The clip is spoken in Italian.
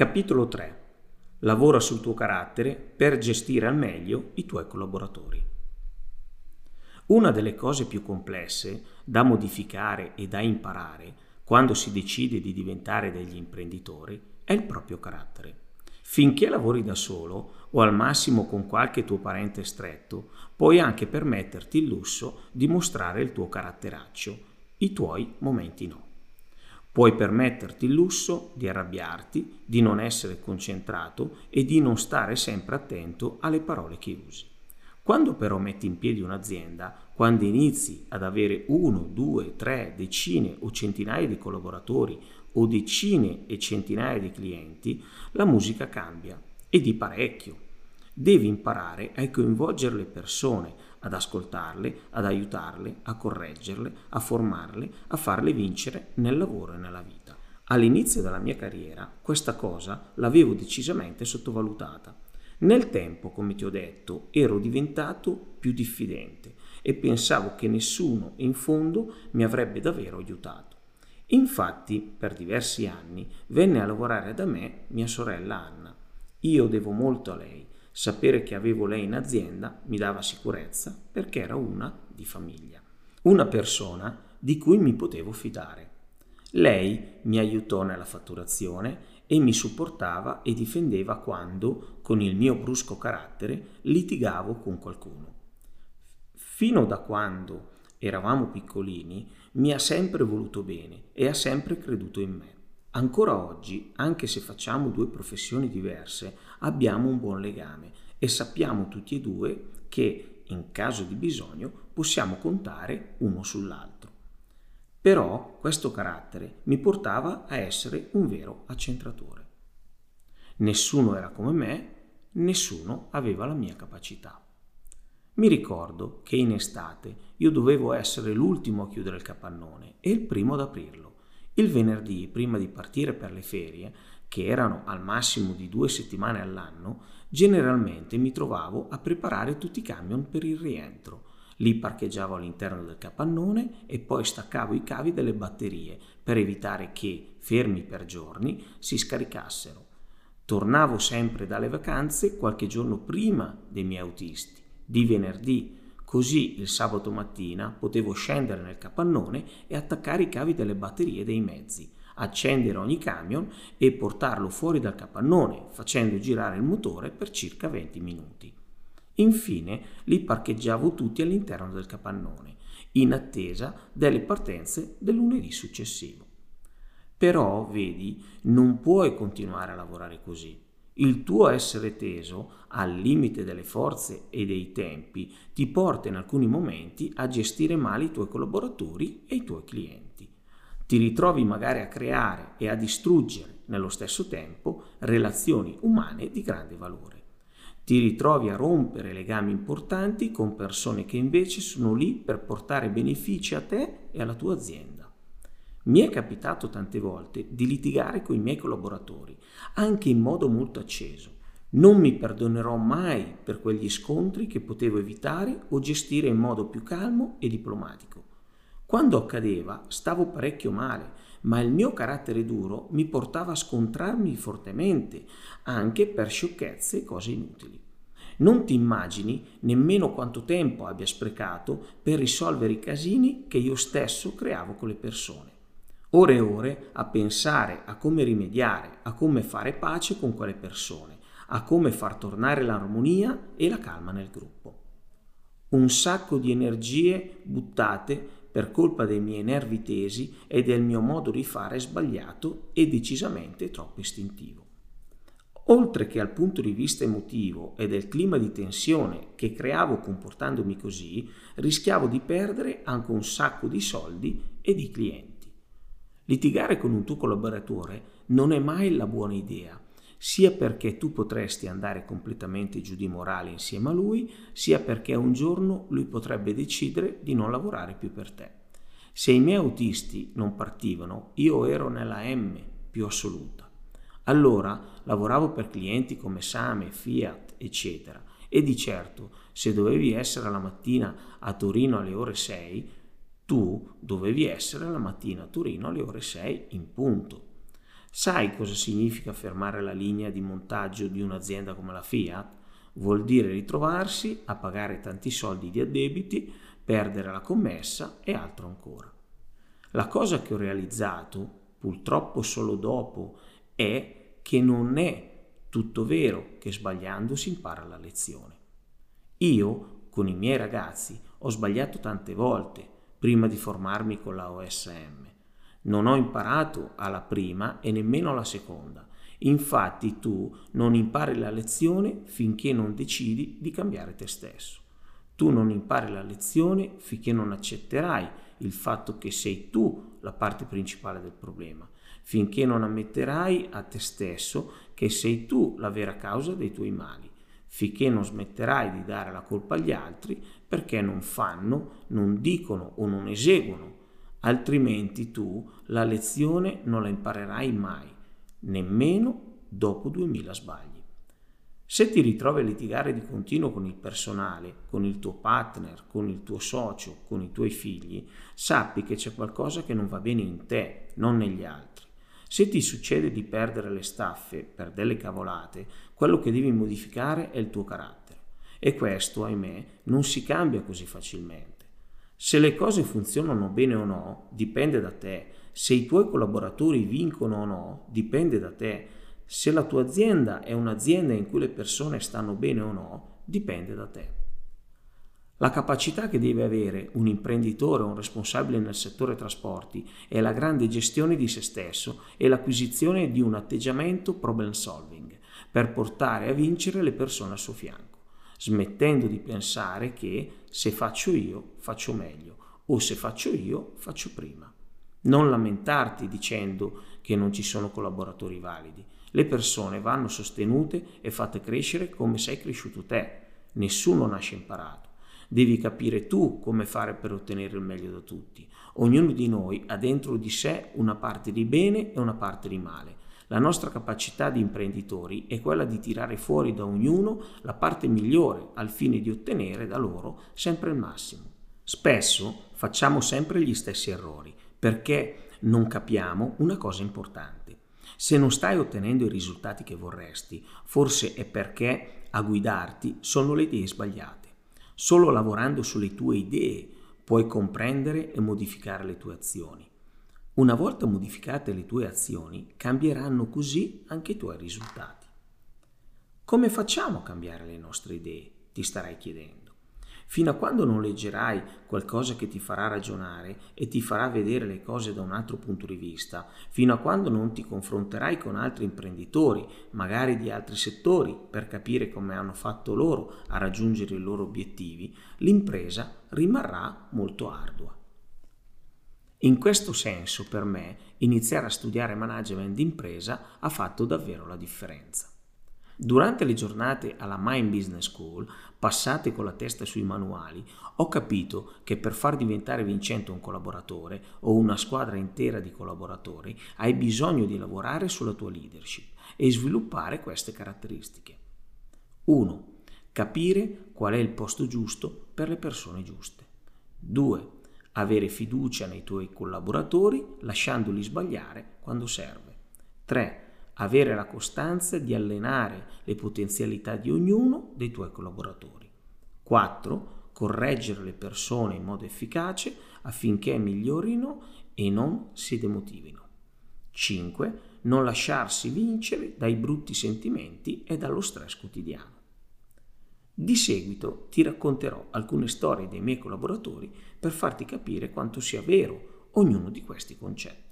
Capitolo 3. Lavora sul tuo carattere per gestire al meglio i tuoi collaboratori. Una delle cose più complesse da modificare e da imparare quando si decide di diventare degli imprenditori è il proprio carattere. Finché lavori da solo o al massimo con qualche tuo parente stretto, puoi anche permetterti il lusso di mostrare il tuo caratteraccio, i tuoi momenti no. Puoi permetterti il lusso di arrabbiarti, di non essere concentrato e di non stare sempre attento alle parole che usi. Quando però metti in piedi un'azienda, quando inizi ad avere uno, due, tre, decine o centinaia di collaboratori o decine e centinaia di clienti, la musica cambia e di parecchio. Devi imparare a coinvolgere le persone, ad ascoltarle, ad aiutarle, a correggerle, a formarle, a farle vincere nel lavoro e nella vita. All'inizio della mia carriera questa cosa l'avevo decisamente sottovalutata. Nel tempo, come ti ho detto, ero diventato più diffidente e pensavo che nessuno in fondo mi avrebbe davvero aiutato. Infatti, per diversi anni venne a lavorare da me mia sorella Anna. Io devo molto a lei Sapere che avevo lei in azienda mi dava sicurezza perché era una di famiglia, una persona di cui mi potevo fidare. Lei mi aiutò nella fatturazione e mi supportava e difendeva quando, con il mio brusco carattere, litigavo con qualcuno. Fino da quando eravamo piccolini, mi ha sempre voluto bene e ha sempre creduto in me. Ancora oggi, anche se facciamo due professioni diverse, abbiamo un buon legame e sappiamo tutti e due che in caso di bisogno possiamo contare uno sull'altro. Però questo carattere mi portava a essere un vero accentratore. Nessuno era come me, nessuno aveva la mia capacità. Mi ricordo che in estate io dovevo essere l'ultimo a chiudere il capannone e il primo ad aprirlo il venerdì, prima di partire per le ferie, che erano al massimo di due settimane all'anno, generalmente mi trovavo a preparare tutti i camion per il rientro. Li parcheggiavo all'interno del capannone e poi staccavo i cavi delle batterie per evitare che, fermi per giorni, si scaricassero. Tornavo sempre dalle vacanze qualche giorno prima dei miei autisti, di venerdì, Così il sabato mattina potevo scendere nel capannone e attaccare i cavi delle batterie dei mezzi, accendere ogni camion e portarlo fuori dal capannone, facendo girare il motore per circa 20 minuti. Infine li parcheggiavo tutti all'interno del capannone, in attesa delle partenze del lunedì successivo. Però, vedi, non puoi continuare a lavorare così. Il tuo essere teso al limite delle forze e dei tempi ti porta in alcuni momenti a gestire male i tuoi collaboratori e i tuoi clienti. Ti ritrovi magari a creare e a distruggere nello stesso tempo relazioni umane di grande valore. Ti ritrovi a rompere legami importanti con persone che invece sono lì per portare benefici a te e alla tua azienda. Mi è capitato tante volte di litigare con i miei collaboratori, anche in modo molto acceso. Non mi perdonerò mai per quegli scontri che potevo evitare o gestire in modo più calmo e diplomatico. Quando accadeva stavo parecchio male, ma il mio carattere duro mi portava a scontrarmi fortemente, anche per sciocchezze e cose inutili. Non ti immagini nemmeno quanto tempo abbia sprecato per risolvere i casini che io stesso creavo con le persone ore e ore a pensare a come rimediare, a come fare pace con quelle persone, a come far tornare l'armonia e la calma nel gruppo. Un sacco di energie buttate per colpa dei miei nervi tesi e del mio modo di fare sbagliato e decisamente troppo istintivo. Oltre che al punto di vista emotivo e del clima di tensione che creavo comportandomi così, rischiavo di perdere anche un sacco di soldi e di clienti. Litigare con un tuo collaboratore non è mai la buona idea, sia perché tu potresti andare completamente giù di morale insieme a lui, sia perché un giorno lui potrebbe decidere di non lavorare più per te. Se i miei autisti non partivano, io ero nella M più assoluta. Allora lavoravo per clienti come Same, Fiat, eccetera. E di certo, se dovevi essere la mattina a Torino alle ore 6, tu dovevi essere la mattina a Torino alle ore 6 in punto. Sai cosa significa fermare la linea di montaggio di un'azienda come la Fiat? Vuol dire ritrovarsi a pagare tanti soldi di addebiti, perdere la commessa e altro ancora. La cosa che ho realizzato, purtroppo solo dopo, è che non è tutto vero che sbagliando si impara la lezione. Io, con i miei ragazzi, ho sbagliato tante volte prima di formarmi con la OSM non ho imparato alla prima e nemmeno alla seconda. Infatti tu non impari la lezione finché non decidi di cambiare te stesso. Tu non impari la lezione finché non accetterai il fatto che sei tu la parte principale del problema, finché non ammetterai a te stesso che sei tu la vera causa dei tuoi mali, finché non smetterai di dare la colpa agli altri perché non fanno, non dicono o non eseguono altrimenti tu la lezione non la imparerai mai, nemmeno dopo duemila sbagli. Se ti ritrovi a litigare di continuo con il personale, con il tuo partner, con il tuo socio, con i tuoi figli, sappi che c'è qualcosa che non va bene in te, non negli altri. Se ti succede di perdere le staffe per delle cavolate, quello che devi modificare è il tuo carattere. E questo, ahimè, non si cambia così facilmente. Se le cose funzionano bene o no, dipende da te. Se i tuoi collaboratori vincono o no, dipende da te. Se la tua azienda è un'azienda in cui le persone stanno bene o no, dipende da te. La capacità che deve avere un imprenditore o un responsabile nel settore trasporti è la grande gestione di se stesso e l'acquisizione di un atteggiamento problem solving per portare a vincere le persone al suo fianco smettendo di pensare che se faccio io faccio meglio o se faccio io faccio prima. Non lamentarti dicendo che non ci sono collaboratori validi. Le persone vanno sostenute e fatte crescere come sei cresciuto te. Nessuno nasce imparato. Devi capire tu come fare per ottenere il meglio da tutti. Ognuno di noi ha dentro di sé una parte di bene e una parte di male la nostra capacità di imprenditori è quella di tirare fuori da ognuno la parte migliore al fine di ottenere da loro sempre il massimo. Spesso facciamo sempre gli stessi errori perché non capiamo una cosa importante. Se non stai ottenendo i risultati che vorresti, forse è perché a guidarti sono le idee sbagliate. Solo lavorando sulle tue idee puoi comprendere e modificare le tue azioni. Una volta modificate le tue azioni, cambieranno così anche i tuoi risultati. Come facciamo a cambiare le nostre idee? Ti starai chiedendo. Fino a quando non leggerai qualcosa che ti farà ragionare e ti farà vedere le cose da un altro punto di vista, fino a quando non ti confronterai con altri imprenditori, magari di altri settori, per capire come hanno fatto loro a raggiungere i loro obiettivi, l'impresa rimarrà molto ardua. In questo senso, per me, iniziare a studiare management d'impresa ha fatto davvero la differenza. Durante le giornate alla Mind Business School, passate con la testa sui manuali, ho capito che per far diventare vincente un collaboratore o una squadra intera di collaboratori hai bisogno di lavorare sulla tua leadership e sviluppare queste caratteristiche. 1. Capire qual è il posto giusto per le persone giuste. 2 avere fiducia nei tuoi collaboratori lasciandoli sbagliare quando serve. 3. Avere la costanza di allenare le potenzialità di ognuno dei tuoi collaboratori. 4. Correggere le persone in modo efficace affinché migliorino e non si demotivino. 5. Non lasciarsi vincere dai brutti sentimenti e dallo stress quotidiano. Di seguito ti racconterò alcune storie dei miei collaboratori per farti capire quanto sia vero ognuno di questi concetti.